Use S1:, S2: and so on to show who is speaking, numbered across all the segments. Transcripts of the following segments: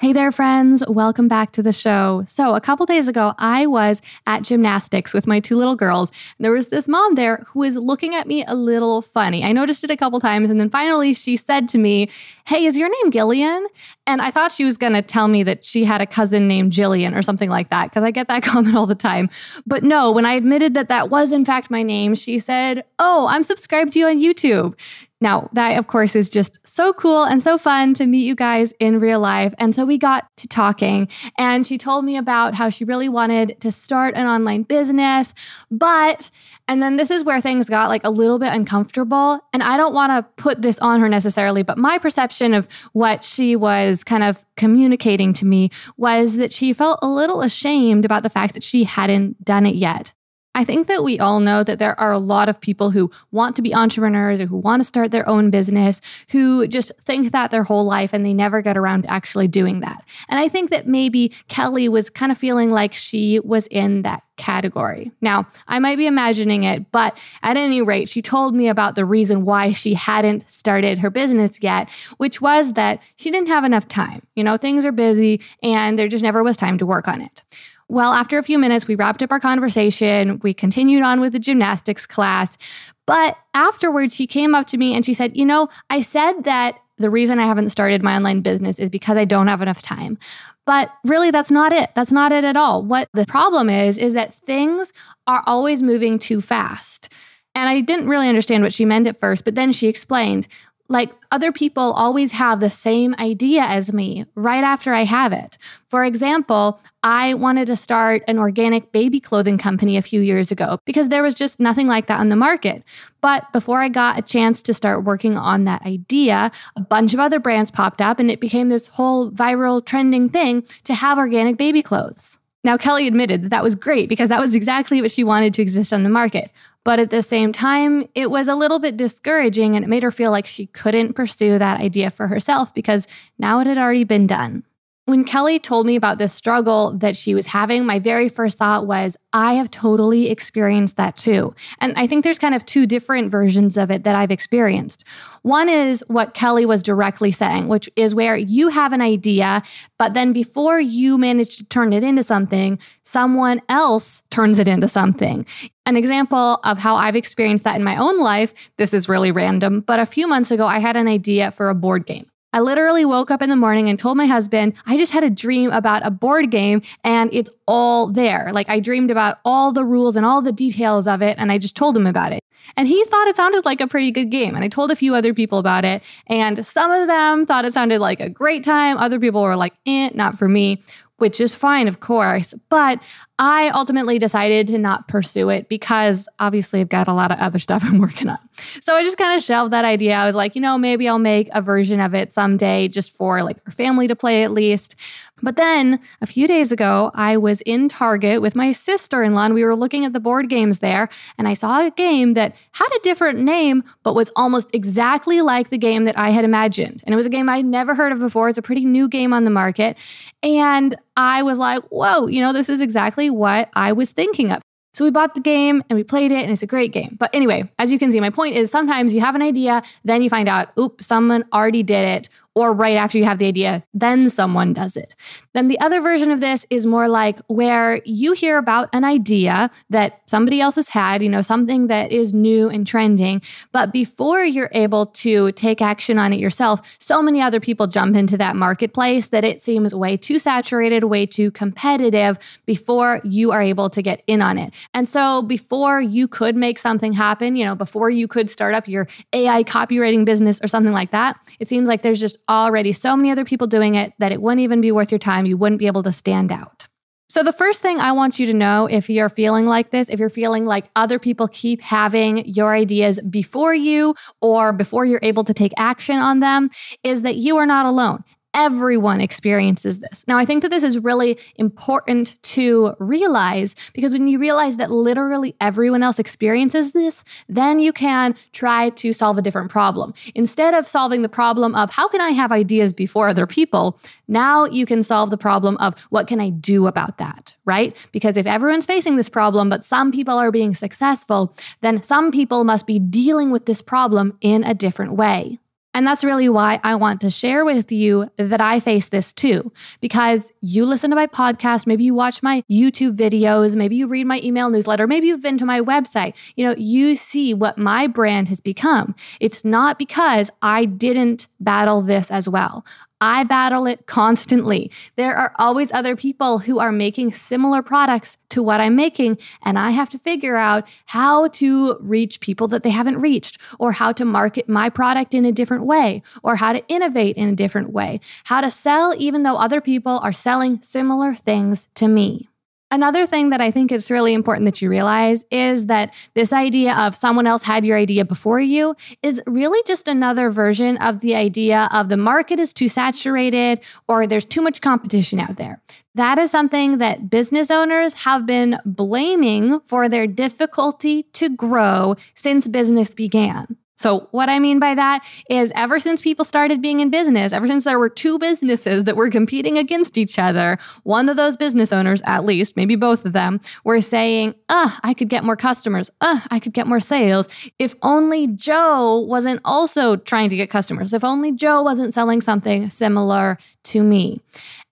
S1: Hey there, friends. Welcome back to the show. So, a couple days ago, I was at gymnastics with my two little girls. And There was this mom there who was looking at me a little funny. I noticed it a couple times, and then finally she said to me, Hey, is your name Gillian? And I thought she was going to tell me that she had a cousin named Jillian or something like that, because I get that comment all the time. But no, when I admitted that that was in fact my name, she said, Oh, I'm subscribed to you on YouTube. Now, that of course is just so cool and so fun to meet you guys in real life. And so we got to talking, and she told me about how she really wanted to start an online business. But, and then this is where things got like a little bit uncomfortable. And I don't want to put this on her necessarily, but my perception of what she was kind of communicating to me was that she felt a little ashamed about the fact that she hadn't done it yet. I think that we all know that there are a lot of people who want to be entrepreneurs or who want to start their own business who just think that their whole life and they never get around to actually doing that. And I think that maybe Kelly was kind of feeling like she was in that category. Now, I might be imagining it, but at any rate, she told me about the reason why she hadn't started her business yet, which was that she didn't have enough time. You know, things are busy and there just never was time to work on it. Well, after a few minutes, we wrapped up our conversation. We continued on with the gymnastics class. But afterwards, she came up to me and she said, You know, I said that the reason I haven't started my online business is because I don't have enough time. But really, that's not it. That's not it at all. What the problem is, is that things are always moving too fast. And I didn't really understand what she meant at first, but then she explained like other people always have the same idea as me right after I have it. For example, I wanted to start an organic baby clothing company a few years ago because there was just nothing like that on the market. But before I got a chance to start working on that idea, a bunch of other brands popped up and it became this whole viral trending thing to have organic baby clothes. Now, Kelly admitted that that was great because that was exactly what she wanted to exist on the market. But at the same time, it was a little bit discouraging and it made her feel like she couldn't pursue that idea for herself because now it had already been done. When Kelly told me about this struggle that she was having, my very first thought was, I have totally experienced that too. And I think there's kind of two different versions of it that I've experienced. One is what Kelly was directly saying, which is where you have an idea, but then before you manage to turn it into something, someone else turns it into something. An example of how I've experienced that in my own life, this is really random, but a few months ago, I had an idea for a board game. I literally woke up in the morning and told my husband, I just had a dream about a board game and it's all there. Like I dreamed about all the rules and all the details of it, and I just told him about it. And he thought it sounded like a pretty good game. And I told a few other people about it, and some of them thought it sounded like a great time. Other people were like, eh, not for me, which is fine, of course. But I ultimately decided to not pursue it because obviously I've got a lot of other stuff I'm working on. So I just kind of shelved that idea. I was like, you know, maybe I'll make a version of it someday just for like our family to play at least. But then a few days ago, I was in Target with my sister in law and we were looking at the board games there. And I saw a game that had a different name, but was almost exactly like the game that I had imagined. And it was a game I'd never heard of before. It's a pretty new game on the market. And I was like, whoa, you know, this is exactly what I was thinking of. So we bought the game and we played it, and it's a great game. But anyway, as you can see, my point is sometimes you have an idea, then you find out, oops, someone already did it, or right after you have the idea, then someone does it. Then the other version of this is more like where you hear about an idea that somebody else has had, you know, something that is new and trending, but before you're able to take action on it yourself, so many other people jump into that marketplace that it seems way too saturated, way too competitive before you are able to get in on it. And so before you could make something happen, you know, before you could start up your AI copywriting business or something like that, it seems like there's just already so many other people doing it that it wouldn't even be worth your time. You wouldn't be able to stand out. So, the first thing I want you to know if you're feeling like this, if you're feeling like other people keep having your ideas before you or before you're able to take action on them, is that you are not alone. Everyone experiences this. Now, I think that this is really important to realize because when you realize that literally everyone else experiences this, then you can try to solve a different problem. Instead of solving the problem of how can I have ideas before other people, now you can solve the problem of what can I do about that, right? Because if everyone's facing this problem, but some people are being successful, then some people must be dealing with this problem in a different way. And that's really why I want to share with you that I face this too. Because you listen to my podcast, maybe you watch my YouTube videos, maybe you read my email newsletter, maybe you've been to my website. You know, you see what my brand has become. It's not because I didn't battle this as well. I battle it constantly. There are always other people who are making similar products to what I'm making, and I have to figure out how to reach people that they haven't reached, or how to market my product in a different way, or how to innovate in a different way, how to sell even though other people are selling similar things to me. Another thing that I think it's really important that you realize is that this idea of someone else had your idea before you is really just another version of the idea of the market is too saturated or there's too much competition out there. That is something that business owners have been blaming for their difficulty to grow since business began. So, what I mean by that is ever since people started being in business, ever since there were two businesses that were competing against each other, one of those business owners, at least, maybe both of them, were saying, uh, I could get more customers. Uh, I could get more sales. If only Joe wasn't also trying to get customers. If only Joe wasn't selling something similar to me.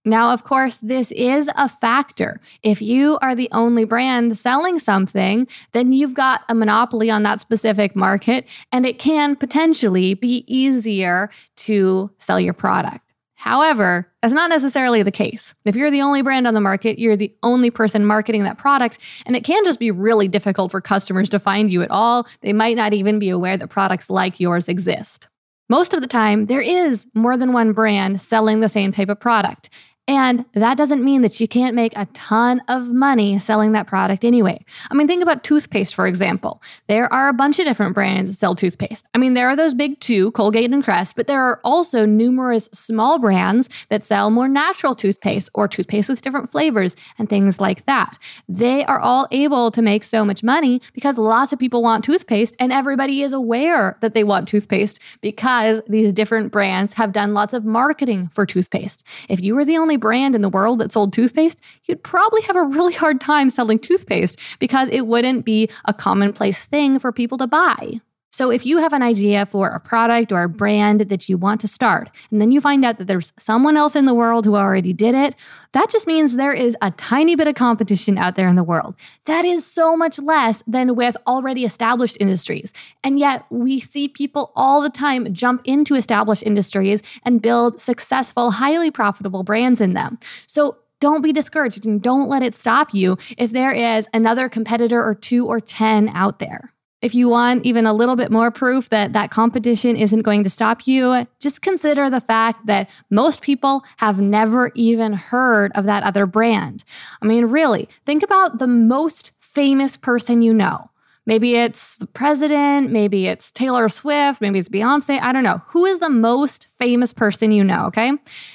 S1: Now, of course, this is a factor. If you are the only brand selling something, then you've got a monopoly on that specific market, and it can potentially be easier to sell your product. However, that's not necessarily the case. If you're the only brand on the market, you're the only person marketing that product, and it can just be really difficult for customers to find you at all. They might not even be aware that products like yours exist. Most of the time, there is more than one brand selling the same type of product. And that doesn't mean that you can't make a ton of money selling that product anyway. I mean, think about toothpaste, for example. There are a bunch of different brands that sell toothpaste. I mean, there are those big two, Colgate and Crest, but there are also numerous small brands that sell more natural toothpaste or toothpaste with different flavors and things like that. They are all able to make so much money because lots of people want toothpaste and everybody is aware that they want toothpaste because these different brands have done lots of marketing for toothpaste. If you were the only brand in the world that sold toothpaste, you'd probably have a really hard time selling toothpaste because it wouldn't be a commonplace thing for people to buy. So, if you have an idea for a product or a brand that you want to start, and then you find out that there's someone else in the world who already did it, that just means there is a tiny bit of competition out there in the world. That is so much less than with already established industries. And yet, we see people all the time jump into established industries and build successful, highly profitable brands in them. So, don't be discouraged and don't let it stop you if there is another competitor or two or 10 out there. If you want even a little bit more proof that that competition isn't going to stop you, just consider the fact that most people have never even heard of that other brand. I mean, really, think about the most famous person you know. Maybe it's the president, maybe it's Taylor Swift, maybe it's Beyonce, I don't know. Who is the most famous person you know, okay?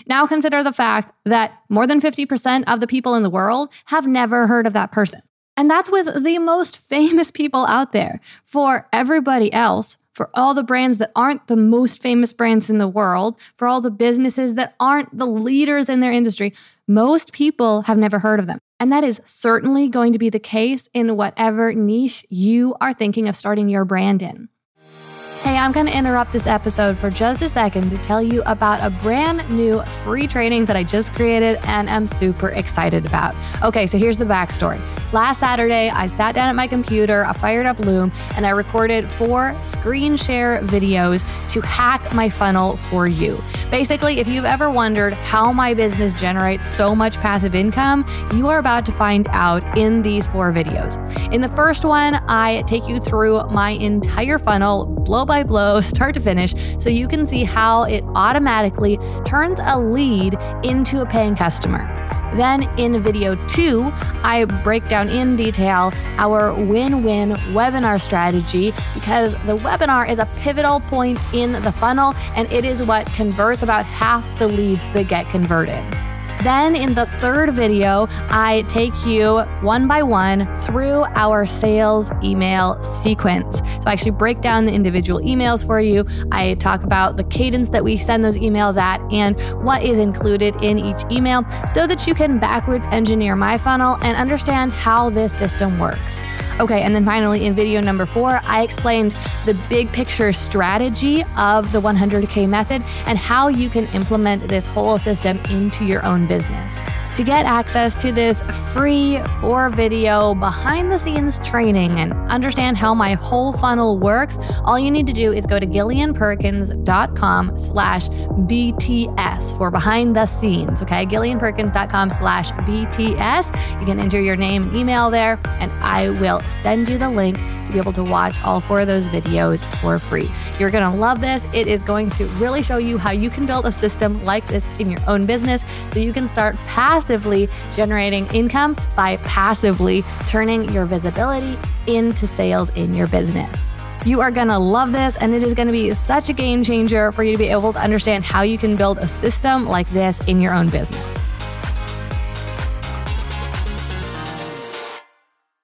S1: Now consider the fact that more than 50% of the people in the world have never heard of that person. And that's with the most famous people out there. For everybody else, for all the brands that aren't the most famous brands in the world, for all the businesses that aren't the leaders in their industry, most people have never heard of them. And that is certainly going to be the case in whatever niche you are thinking of starting your brand in. Hey, I'm going to interrupt this episode for just a second to tell you about a brand new free training that I just created and am super excited about. Okay, so here's the backstory. Last Saturday, I sat down at my computer, I fired up Loom, and I recorded four screen share videos to hack my funnel for you. Basically, if you've ever wondered how my business generates so much passive income, you are about to find out in these four videos. In the first one, I take you through my entire funnel, blow by blow, start to finish, so you can see how it automatically turns a lead into a paying customer. Then in video two, I break down in detail our win win webinar strategy because the webinar is a pivotal point in the funnel and it is what converts about half the leads that get converted. Then in the third video, I take you one by one through our sales email sequence. So I actually break down the individual emails for you. I talk about the cadence that we send those emails at and what is included in each email so that you can backwards engineer my funnel and understand how this system works. Okay, and then finally in video number four, I explained the big picture strategy of the 100K method and how you can implement this whole system into your own business business. To get access to this free four video behind the scenes training and understand how my whole funnel works, all you need to do is go to gillianperkins.com slash BTS for behind the scenes. Okay, gillianperkins.com slash BTS. You can enter your name and email there, and I will send you the link to be able to watch all four of those videos for free. You're going to love this. It is going to really show you how you can build a system like this in your own business so you can start passively generating income by passively turning your visibility into sales in your business. You are going to love this, and it is going to be such a game changer for you to be able to understand how you can build a system like this in your own business.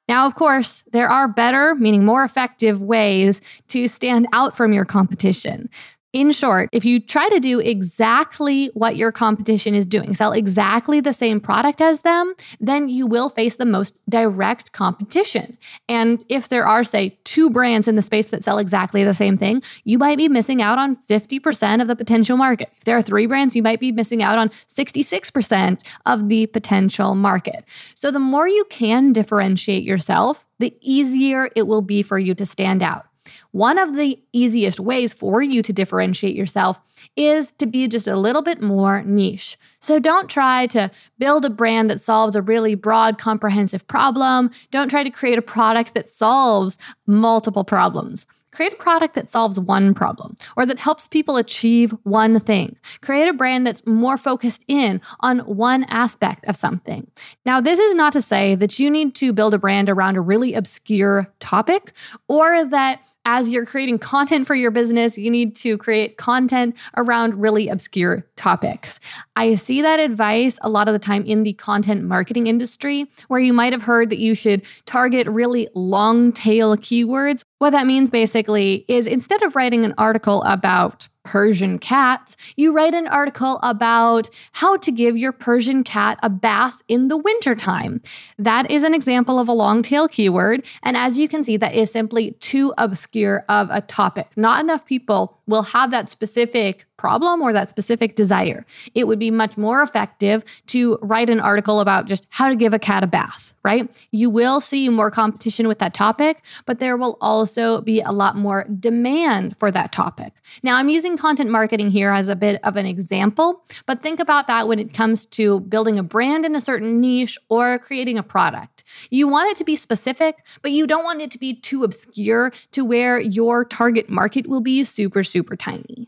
S1: Now, of course, there are better, meaning more effective ways to stand out from your competition. In short, if you try to do exactly what your competition is doing, sell exactly the same product as them, then you will face the most direct competition. And if there are, say, two brands in the space that sell exactly the same thing, you might be missing out on 50% of the potential market. If there are three brands, you might be missing out on 66% of the potential market. So the more you can differentiate yourself, the easier it will be for you to stand out. One of the easiest ways for you to differentiate yourself is to be just a little bit more niche. So don't try to build a brand that solves a really broad, comprehensive problem. Don't try to create a product that solves multiple problems. Create a product that solves one problem or that helps people achieve one thing. Create a brand that's more focused in on one aspect of something. Now, this is not to say that you need to build a brand around a really obscure topic or that as you're creating content for your business, you need to create content around really obscure topics. I see that advice a lot of the time in the content marketing industry, where you might have heard that you should target really long tail keywords. What that means basically is instead of writing an article about Persian cats, you write an article about how to give your Persian cat a bath in the wintertime. That is an example of a long tail keyword. And as you can see, that is simply too obscure of a topic. Not enough people will have that specific problem or that specific desire. It would be much more effective to write an article about just how to give a cat a bath, right? You will see more competition with that topic, but there will also be a lot more demand for that topic. Now, I'm using content marketing here as a bit of an example, but think about that when it comes to building a brand in a certain niche or creating a product. You want it to be specific, but you don't want it to be too obscure to where your target market will be super, super tiny.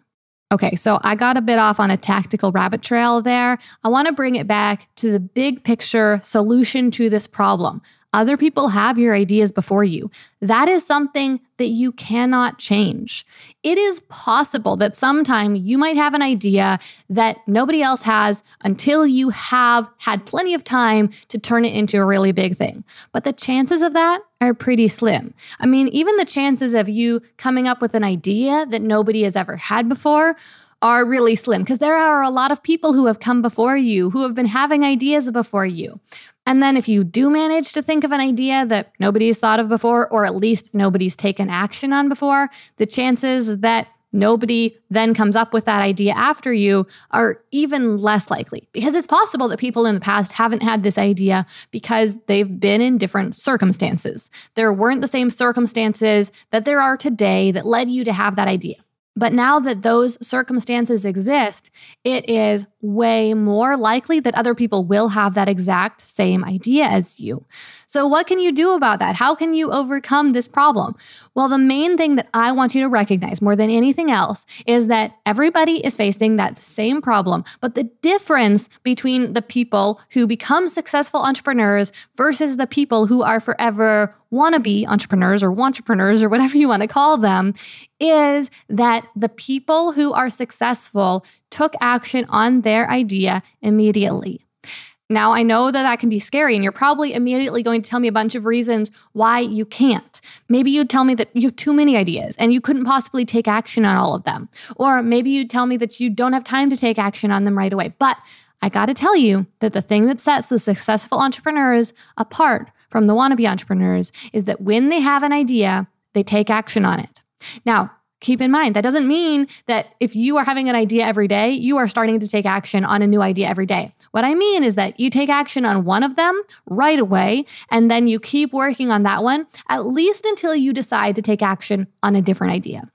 S1: Okay, so I got a bit off on a tactical rabbit trail there. I want to bring it back to the big picture solution to this problem. Other people have your ideas before you. That is something that you cannot change. It is possible that sometime you might have an idea that nobody else has until you have had plenty of time to turn it into a really big thing. But the chances of that are pretty slim. I mean, even the chances of you coming up with an idea that nobody has ever had before are really slim because there are a lot of people who have come before you who have been having ideas before you. And then if you do manage to think of an idea that nobody's thought of before, or at least nobody's taken action on before, the chances that nobody then comes up with that idea after you are even less likely because it's possible that people in the past haven't had this idea because they've been in different circumstances. There weren't the same circumstances that there are today that led you to have that idea. But now that those circumstances exist, it is way more likely that other people will have that exact same idea as you. So, what can you do about that? How can you overcome this problem? Well, the main thing that I want you to recognize more than anything else is that everybody is facing that same problem. But the difference between the people who become successful entrepreneurs versus the people who are forever wannabe entrepreneurs or wantrepreneurs or whatever you want to call them is that the people who are successful took action on their idea immediately. Now, I know that that can be scary, and you're probably immediately going to tell me a bunch of reasons why you can't. Maybe you'd tell me that you have too many ideas and you couldn't possibly take action on all of them. Or maybe you'd tell me that you don't have time to take action on them right away. But I got to tell you that the thing that sets the successful entrepreneurs apart from the wannabe entrepreneurs is that when they have an idea, they take action on it. Now, keep in mind that doesn't mean that if you are having an idea every day, you are starting to take action on a new idea every day. What I mean is that you take action on one of them right away, and then you keep working on that one at least until you decide to take action on a different idea.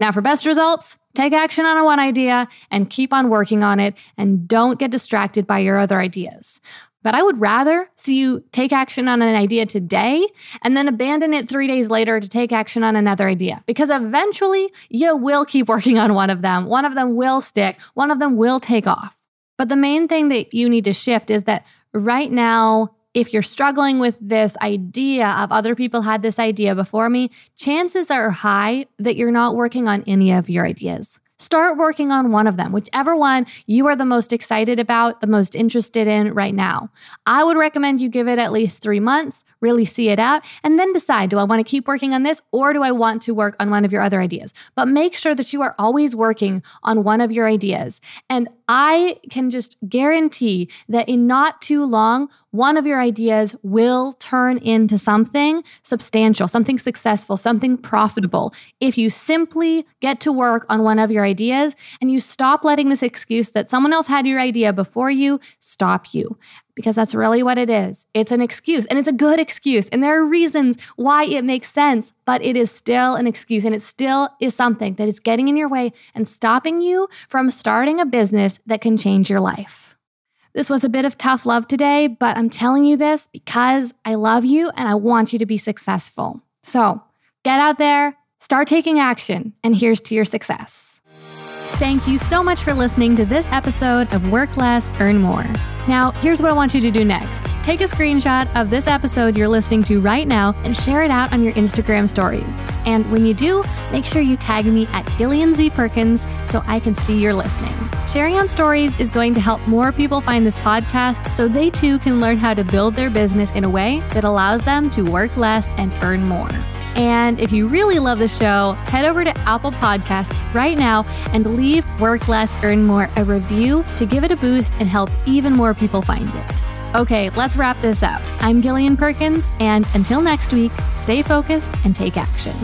S1: Now, for best results, take action on a one idea and keep on working on it, and don't get distracted by your other ideas. But I would rather see you take action on an idea today and then abandon it three days later to take action on another idea. Because eventually you will keep working on one of them. One of them will stick, one of them will take off. But the main thing that you need to shift is that right now, if you're struggling with this idea of other people had this idea before me, chances are high that you're not working on any of your ideas. Start working on one of them, whichever one you are the most excited about, the most interested in right now. I would recommend you give it at least three months, really see it out, and then decide do I want to keep working on this or do I want to work on one of your other ideas? But make sure that you are always working on one of your ideas. And I can just guarantee that in not too long, one of your ideas will turn into something substantial, something successful, something profitable. If you simply get to work on one of your ideas and you stop letting this excuse that someone else had your idea before you stop you. Because that's really what it is. It's an excuse and it's a good excuse. And there are reasons why it makes sense, but it is still an excuse and it still is something that is getting in your way and stopping you from starting a business that can change your life. This was a bit of tough love today, but I'm telling you this because I love you and I want you to be successful. So get out there, start taking action, and here's to your success. Thank you so much for listening to this episode of Work Less, Earn More. Now, here's what I want you to do next. Take a screenshot of this episode you're listening to right now and share it out on your Instagram stories. And when you do, make sure you tag me at Gillian Z Perkins so I can see you're listening. Sharing on stories is going to help more people find this podcast so they too can learn how to build their business in a way that allows them to work less and earn more. And if you really love the show, head over to Apple Podcasts right now and leave Work Less, Earn More a review to give it a boost and help even more people find it. Okay, let's wrap this up. I'm Gillian Perkins, and until next week, stay focused and take action.